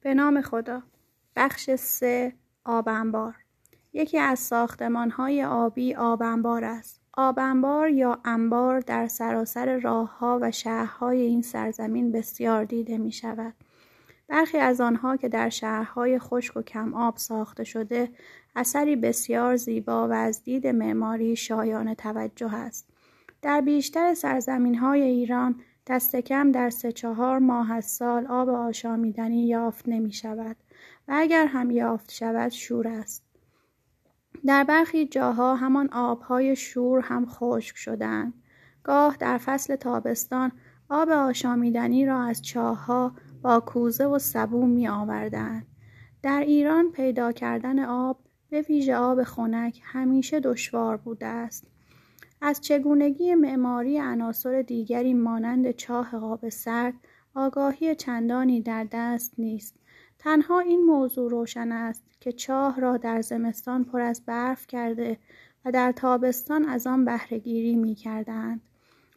به نام خدا. بخش سه آب انبار یکی از ساختمان های آبی آب انبار است. آب انبار یا انبار در سراسر راه ها و شهرهای این سرزمین بسیار دیده می شود برخی از آنها که در شهرهای خشک و کم آب ساخته شده اثری بسیار زیبا و از دید معماری شایان توجه است. در بیشتر سرزمین های ایران دست کم در سه چهار ماه از سال آب آشامیدنی یافت نمی شود و اگر هم یافت شود شور است. در برخی جاها همان آبهای شور هم خشک شدند. گاه در فصل تابستان آب آشامیدنی را از چاهها با کوزه و سبو می آوردن. در ایران پیدا کردن آب به ویژه آب خنک همیشه دشوار بوده است. از چگونگی معماری عناصر دیگری مانند چاه آب سرد آگاهی چندانی در دست نیست تنها این موضوع روشن است که چاه را در زمستان پر از برف کرده و در تابستان از آن بهرهگیری می کردند.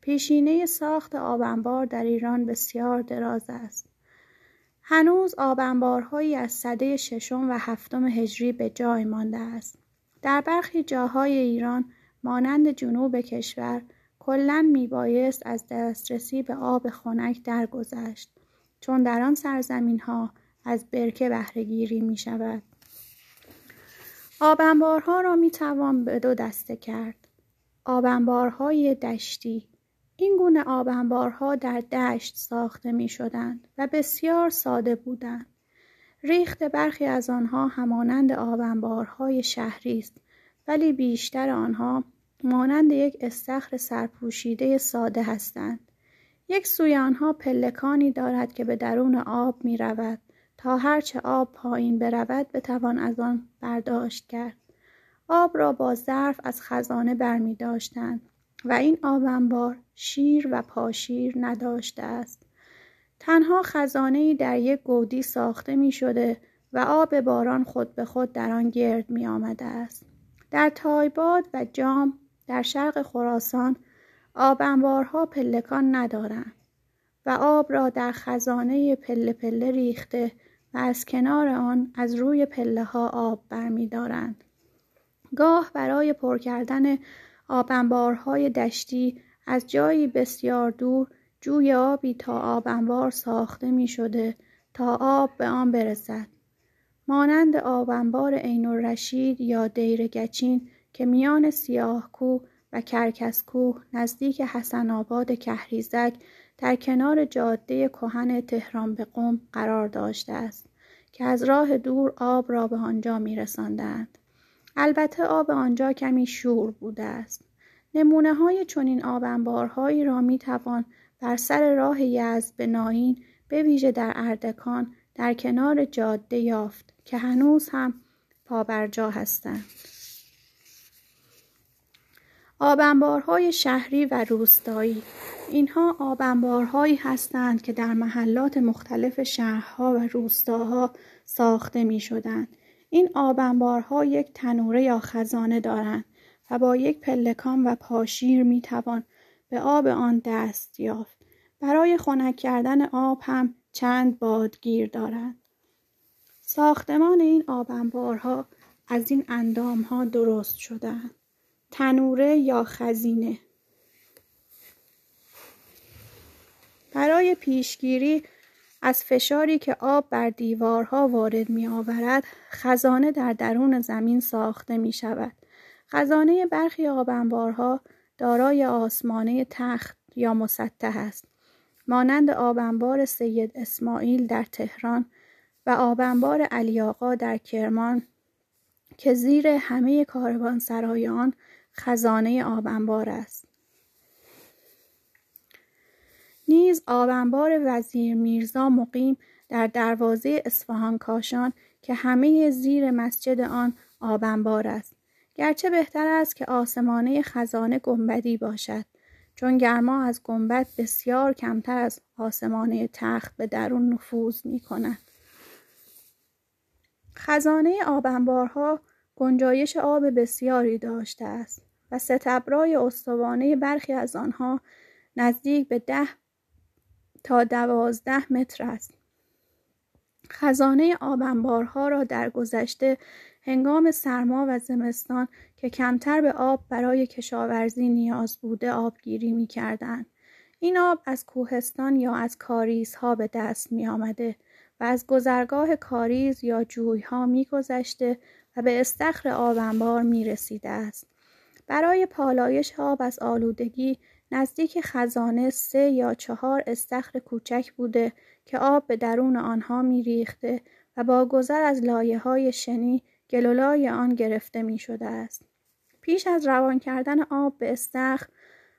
پیشینه ساخت آبنبار در ایران بسیار دراز است. هنوز آبنبارهایی از صده ششم و هفتم هجری به جای مانده است. در برخی جاهای ایران مانند جنوب کشور کلا میبایست از دسترسی به آب خنک درگذشت چون در آن سرزمین ها از برکه بهرهگیری می شود. آبنبارها را می توان به دو دسته کرد. آبنبارهای دشتی این گونه آبنبارها در دشت ساخته می شدند و بسیار ساده بودند. ریخت برخی از آنها همانند آبنبارهای شهری است ولی بیشتر آنها مانند یک استخر سرپوشیده ساده هستند. یک سوی آنها پلکانی دارد که به درون آب می رود تا هرچه آب پایین برود بتوان از آن برداشت کرد. آب را با ظرف از خزانه برمی داشتند و این آب انبار شیر و پاشیر نداشته است. تنها خزانه در یک گودی ساخته می شده و آب باران خود به خود در آن گرد می آمده است. در تایباد و جام در شرق خراسان آب انبارها پلکان ندارند و آب را در خزانه پله پله ریخته و از کنار آن از روی پله ها آب برمیدارند. گاه برای پر کردن آب انبارهای دشتی از جایی بسیار دور جوی آبی تا آب انبار ساخته می شده تا آب به آن برسد. مانند آب انبار عین الرشید یا دیر گچین که میان سیاهکو و کرکسکوه نزدیک حسن آباد کهریزک در کنار جاده کهن تهران به قم قرار داشته است که از راه دور آب را به آنجا می رساندند. البته آب آنجا کمی شور بوده است. نمونه های چنین آب انبارهایی را می توان بر سر راه یزد به ناین به ویژه در اردکان در کنار جاده یافت که هنوز هم پابرجا هستند. آبنبارهای شهری و روستایی اینها آبنبارهایی هستند که در محلات مختلف شهرها و روستاها ساخته می شدند. این آبنبارها یک تنوره یا خزانه دارند و با یک پلکان و پاشیر می توان به آب آن دست یافت. برای خنک کردن آب هم چند بادگیر دارند. ساختمان این آبنبارها از این اندامها درست شدهاند. تنوره یا خزینه برای پیشگیری از فشاری که آب بر دیوارها وارد می آورد خزانه در درون زمین ساخته می شود. خزانه برخی آبنبارها دارای آسمانه تخت یا مسطح است. مانند آبنبار سید اسماعیل در تهران و آبنبار علیاقا در کرمان که زیر همه کاروانسرایان خزانه آبنبار است. نیز آبنبار وزیر میرزا مقیم در دروازه اصفهان کاشان که همه زیر مسجد آن آبنبار است. گرچه بهتر است که آسمانه خزانه گنبدی باشد چون گرما از گنبد بسیار کمتر از آسمانه تخت به درون نفوذ می کند. خزانه آبنبارها گنجایش آب بسیاری داشته است. و ستبرای استوانه برخی از آنها نزدیک به ده تا دوازده متر است. خزانه آبنبارها را در گذشته هنگام سرما و زمستان که کمتر به آب برای کشاورزی نیاز بوده آبگیری می کردن. این آب از کوهستان یا از کاریز ها به دست می آمده و از گذرگاه کاریز یا جوی ها می گذشته و به استخر آبنبار می رسیده است. برای پالایش آب از آلودگی نزدیک خزانه سه یا چهار استخر کوچک بوده که آب به درون آنها می ریخته و با گذر از لایه های شنی گلولای آن گرفته می شده است. پیش از روان کردن آب به استخر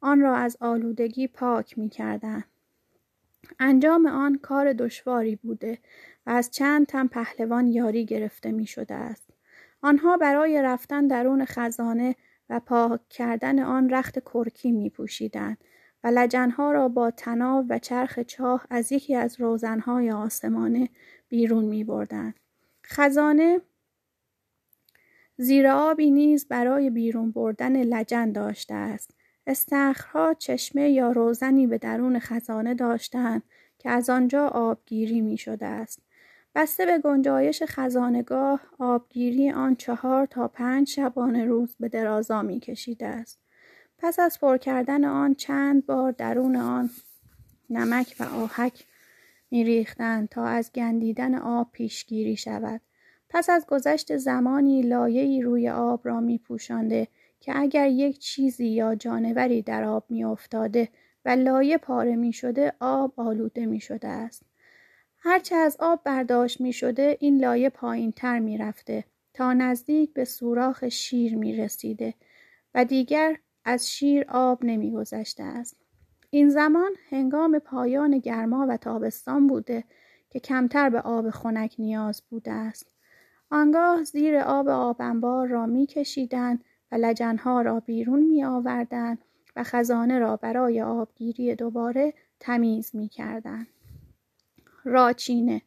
آن را از آلودگی پاک می کردن. انجام آن کار دشواری بوده و از چند تن پهلوان یاری گرفته می شده است. آنها برای رفتن درون خزانه و پاک کردن آن رخت کرکی می پوشیدن و لجنها را با تناب و چرخ چاه از یکی از روزنهای آسمانه بیرون می بردن. خزانه زیر آبی نیز برای بیرون بردن لجن داشته است. استخرها چشمه یا روزنی به درون خزانه داشتند که از آنجا آبگیری می شده است. بسته به گنجایش خزانگاه آبگیری آن چهار تا پنج شبانه روز به درازا می کشیده است. پس از پر کردن آن چند بار درون آن نمک و آهک می ریختند تا از گندیدن آب پیشگیری شود. پس از گذشت زمانی لایه‌ای روی آب را می پوشانده که اگر یک چیزی یا جانوری در آب می افتاده و لایه پاره می شده آب آلوده می شده است. هرچه از آب برداشت می شده این لایه پایین تر می رفته تا نزدیک به سوراخ شیر می رسیده و دیگر از شیر آب نمی گذشته است. این زمان هنگام پایان گرما و تابستان بوده که کمتر به آب خنک نیاز بوده است. آنگاه زیر آب آبنبار را می کشیدن و لجنها را بیرون می آوردن و خزانه را برای آبگیری دوباره تمیز می کردن. راچینه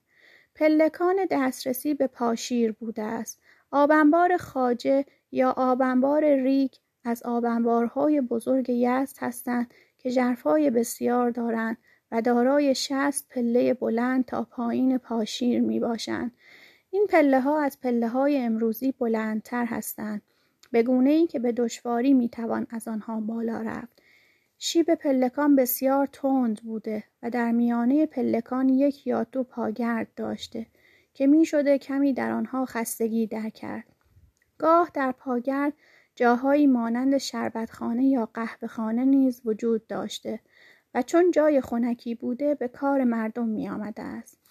پلکان دسترسی به پاشیر بوده است. آبنبار خاجه یا آبنبار ریگ از آبنبارهای بزرگ یزد هستند که جرفای بسیار دارند و دارای شست پله بلند تا پایین پاشیر می باشند. این پله ها از پله های امروزی بلندتر هستند. به گونه ای که به دشواری می توان از آنها بالا رفت. شیب پلکان بسیار تند بوده و در میانه پلکان یک یا دو پاگرد داشته که می شده کمی در آنها خستگی در کرد. گاه در پاگرد جاهایی مانند شربتخانه یا قهوهخانه نیز وجود داشته و چون جای خنکی بوده به کار مردم می آمده است.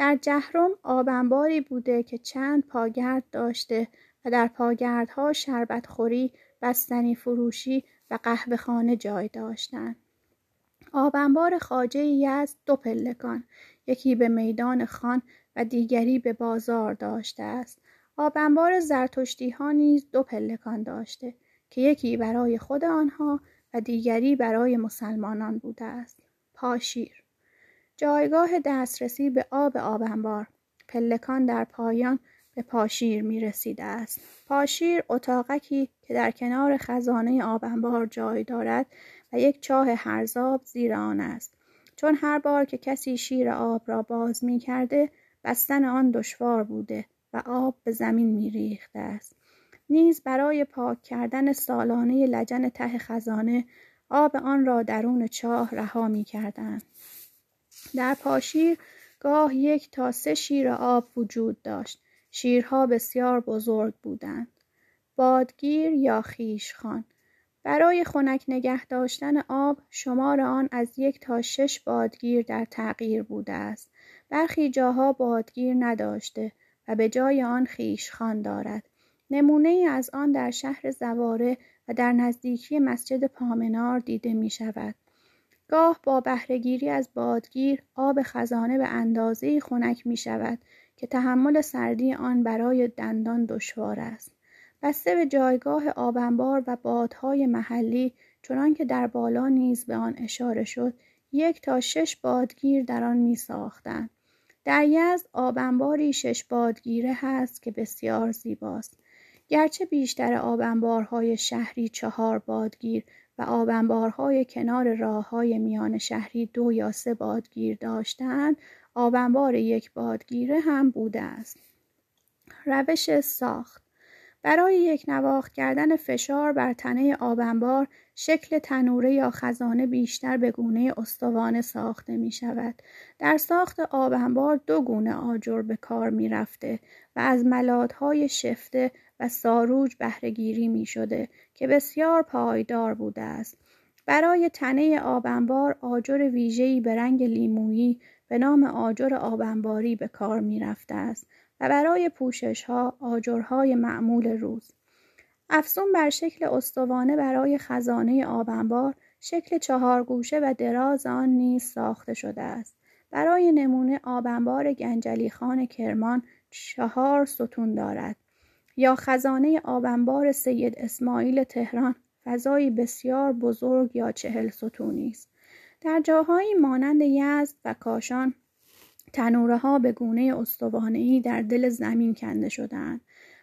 در جهرم آبنباری بوده که چند پاگرد داشته و در پاگردها شربتخوری، بستنی فروشی و قهوهخانه جای داشتند. آبنبار خاجه یزد دو پلکان یکی به میدان خان و دیگری به بازار داشته است آبنبار زرتشتی ها نیز دو پلکان داشته که یکی برای خود آنها و دیگری برای مسلمانان بوده است. پاشیر جایگاه دسترسی به آب آبنبار پلکان در پایان به پاشیر می رسیده است. پاشیر اتاقکی که در کنار خزانه آبنبار جای دارد و یک چاه هرزاب زیر آن است. چون هر بار که کسی شیر آب را باز می کرده بستن آن دشوار بوده و آب به زمین می ریخته است. نیز برای پاک کردن سالانه لجن ته خزانه آب آن را درون چاه رها می کردن. در پاشیر گاه یک تا سه شیر آب وجود داشت. شیرها بسیار بزرگ بودند. بادگیر یا خیشخان برای خنک نگه داشتن آب شمار آن از یک تا شش بادگیر در تغییر بوده است. برخی جاها بادگیر نداشته و به جای آن خیشخان دارد. نمونه از آن در شهر زواره و در نزدیکی مسجد پامنار دیده می شود. گاه با بهرهگیری از بادگیر آب خزانه به اندازه خنک می شود که تحمل سردی آن برای دندان دشوار است. بسته به جایگاه آبنبار و بادهای محلی چنان که در بالا نیز به آن اشاره شد یک تا شش بادگیر در آن می ساختند. در یزد آبنباری شش بادگیره هست که بسیار زیباست. گرچه بیشتر آبنبارهای شهری چهار بادگیر و آبنبارهای کنار راه های میان شهری دو یا سه بادگیر داشتند آبنبار یک بادگیره هم بوده است. روش ساخت برای یک نواخت کردن فشار بر تنه آبنبار شکل تنوره یا خزانه بیشتر به گونه استوانه ساخته می شود. در ساخت آبنبار دو گونه آجر به کار می رفته و از ملادهای شفته و ساروج بهرهگیری می شده که بسیار پایدار بوده است. برای تنه آبنبار آجر ویژه‌ای به رنگ لیمویی به نام آجر آبنباری به کار می رفته است و برای پوشش ها آجرهای معمول روز. افسون بر شکل استوانه برای خزانه آبنبار شکل چهار گوشه و دراز آن نیز ساخته شده است. برای نمونه آبنبار گنجلی خان کرمان چهار ستون دارد یا خزانه آبنبار سید اسماعیل تهران فضایی بسیار بزرگ یا چهل ستونی است. در جاهایی مانند یزد و کاشان تنوره ها به گونه استوانهای در دل زمین کنده شدهاند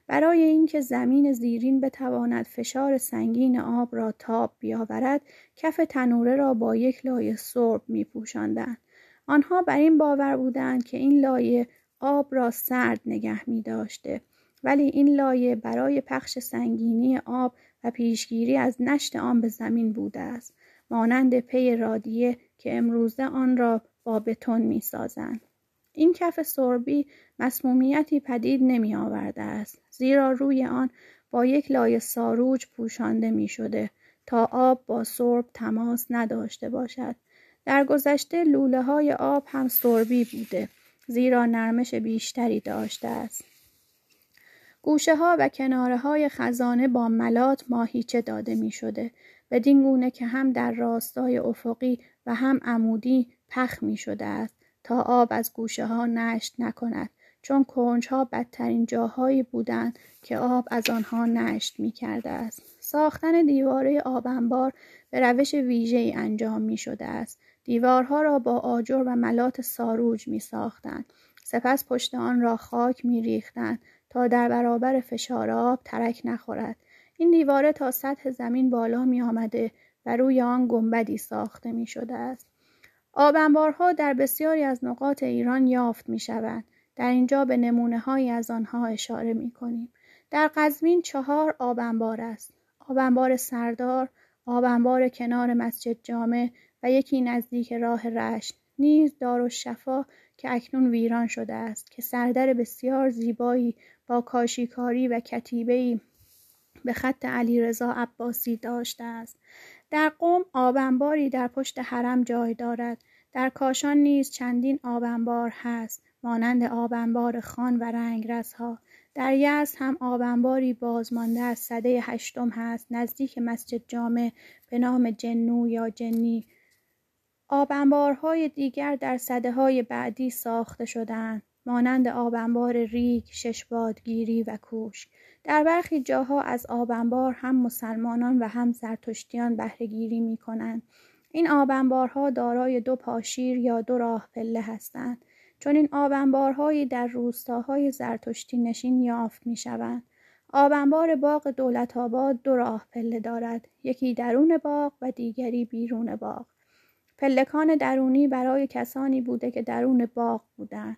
برای اینکه زمین زیرین بتواند فشار سنگین آب را تاب بیاورد کف تنوره را با یک لایه سرب می پوشندن. آنها بر این باور بودند که این لایه آب را سرد نگه می داشته ولی این لایه برای پخش سنگینی آب و پیشگیری از نشت آن به زمین بوده است مانند پی رادیه که امروزه آن را با بتون می سازند. این کف سربی مسمومیتی پدید نمی آورده است زیرا روی آن با یک لایه ساروج پوشانده می شده تا آب با سرب تماس نداشته باشد. در گذشته لوله های آب هم سربی بوده زیرا نرمش بیشتری داشته است. گوشه ها و کناره های خزانه با ملات ماهیچه داده می شده بدین گونه که هم در راستای افقی و هم عمودی پخ می شده است. تا آب از گوشه ها نشت نکند چون کنج ها بدترین جاهایی بودند که آب از آنها نشت می کرده است. ساختن دیواره آبنبار به روش ویژه انجام می شده است. دیوارها را با آجر و ملات ساروج می ساختند. سپس پشت آن را خاک می ریختند تا در برابر فشار آب ترک نخورد. این دیواره تا سطح زمین بالا می آمده و روی آن گنبدی ساخته می شده است. آبنبارها در بسیاری از نقاط ایران یافت می شوند. در اینجا به نمونه های از آنها اشاره می کنیم. در قزوین چهار آبنبار است. آبنبار سردار، آبنبار کنار مسجد جامع و یکی نزدیک راه رشت. نیز شفا که اکنون ویران شده است که سردر بسیار زیبایی با کاشیکاری و کتیبه‌ای به خط علیرضا عباسی داشته است در قوم آبنباری در پشت حرم جای دارد. در کاشان نیز چندین آبنبار هست مانند آبنبار خان و رنگرزها در یزد هم آبنباری بازمانده از سده هشتم هست نزدیک مسجد جامع به نام جنو یا جنی. آبنبارهای دیگر در سده های بعدی ساخته شدند مانند آبنبار ریگ، ششبادگیری و کوش در برخی جاها از آبنبار هم مسلمانان و هم زرتشتیان بهرهگیری می کنند. این آبنبارها دارای دو پاشیر یا دو راه پله هستند. چون این آبنبارهایی در روستاهای زرتشتی نشین یافت می شوند. آبنبار باغ دولت آباد دو راه پله دارد. یکی درون باغ و دیگری بیرون باغ. پلکان درونی برای کسانی بوده که درون باغ بودند.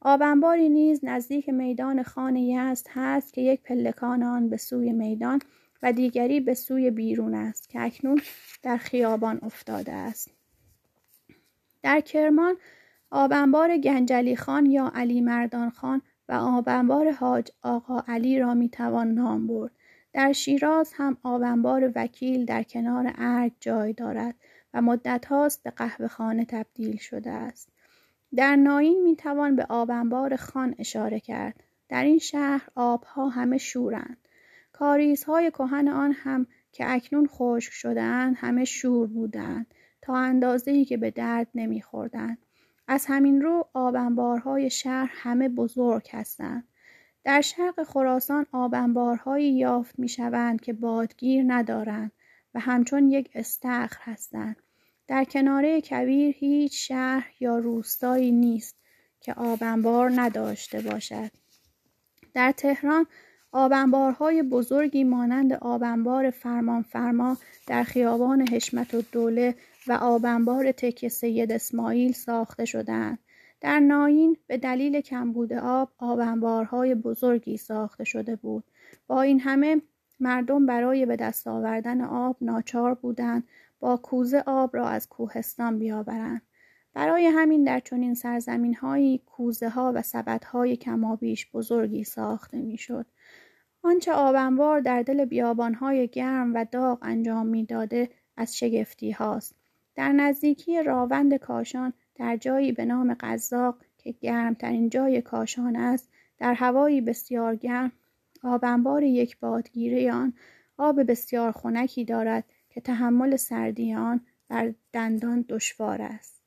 آبنباری نیز نزدیک میدان خان یزد هست که یک پلکان آن به سوی میدان و دیگری به سوی بیرون است که اکنون در خیابان افتاده است. در کرمان آبنبار گنجلی خان یا علی مردان خان و آبنبار حاج آقا علی را می‌توان نام برد. در شیراز هم آبنبار وکیل در کنار ارگ جای دارد و مدت هاست به قهوه خانه تبدیل شده است. در ناین می توان به آبنبار خان اشاره کرد. در این شهر آبها همه شورند. کاریزهای کهن آن هم که اکنون خشک شدهاند همه شور بودند تا اندازه‌ای که به درد نمیخوردند. از همین رو آبنبارهای شهر همه بزرگ هستند. در شرق خراسان آبنبارهایی یافت می شوند که بادگیر ندارند و همچون یک استخر هستند. در کناره کویر هیچ شهر یا روستایی نیست که آبنبار نداشته باشد. در تهران آبنبارهای بزرگی مانند آبنبار فرمان فرما در خیابان حشمت و دوله و آبنبار تکیه سید اسماعیل ساخته شدند. در ناین به دلیل کمبود آب آبانبارهای بزرگی ساخته شده بود با این همه مردم برای به دست آوردن آب ناچار بودند با کوزه آب را از کوهستان بیاورند برای همین در چنین سرزمینهایی کوزه ها و سبد های کمابیش بزرگی ساخته می‌شد. آنچه آبنبار در دل بیابانهای گرم و داغ انجام می‌داده از شگفتی هاست. در نزدیکی راوند کاشان در جایی به نام قزاق که گرمترین جای کاشان است در هوایی بسیار گرم آبنبار یک بادگیره آن آب بسیار خنکی دارد که تحمل سردی آن بر دندان دشوار است.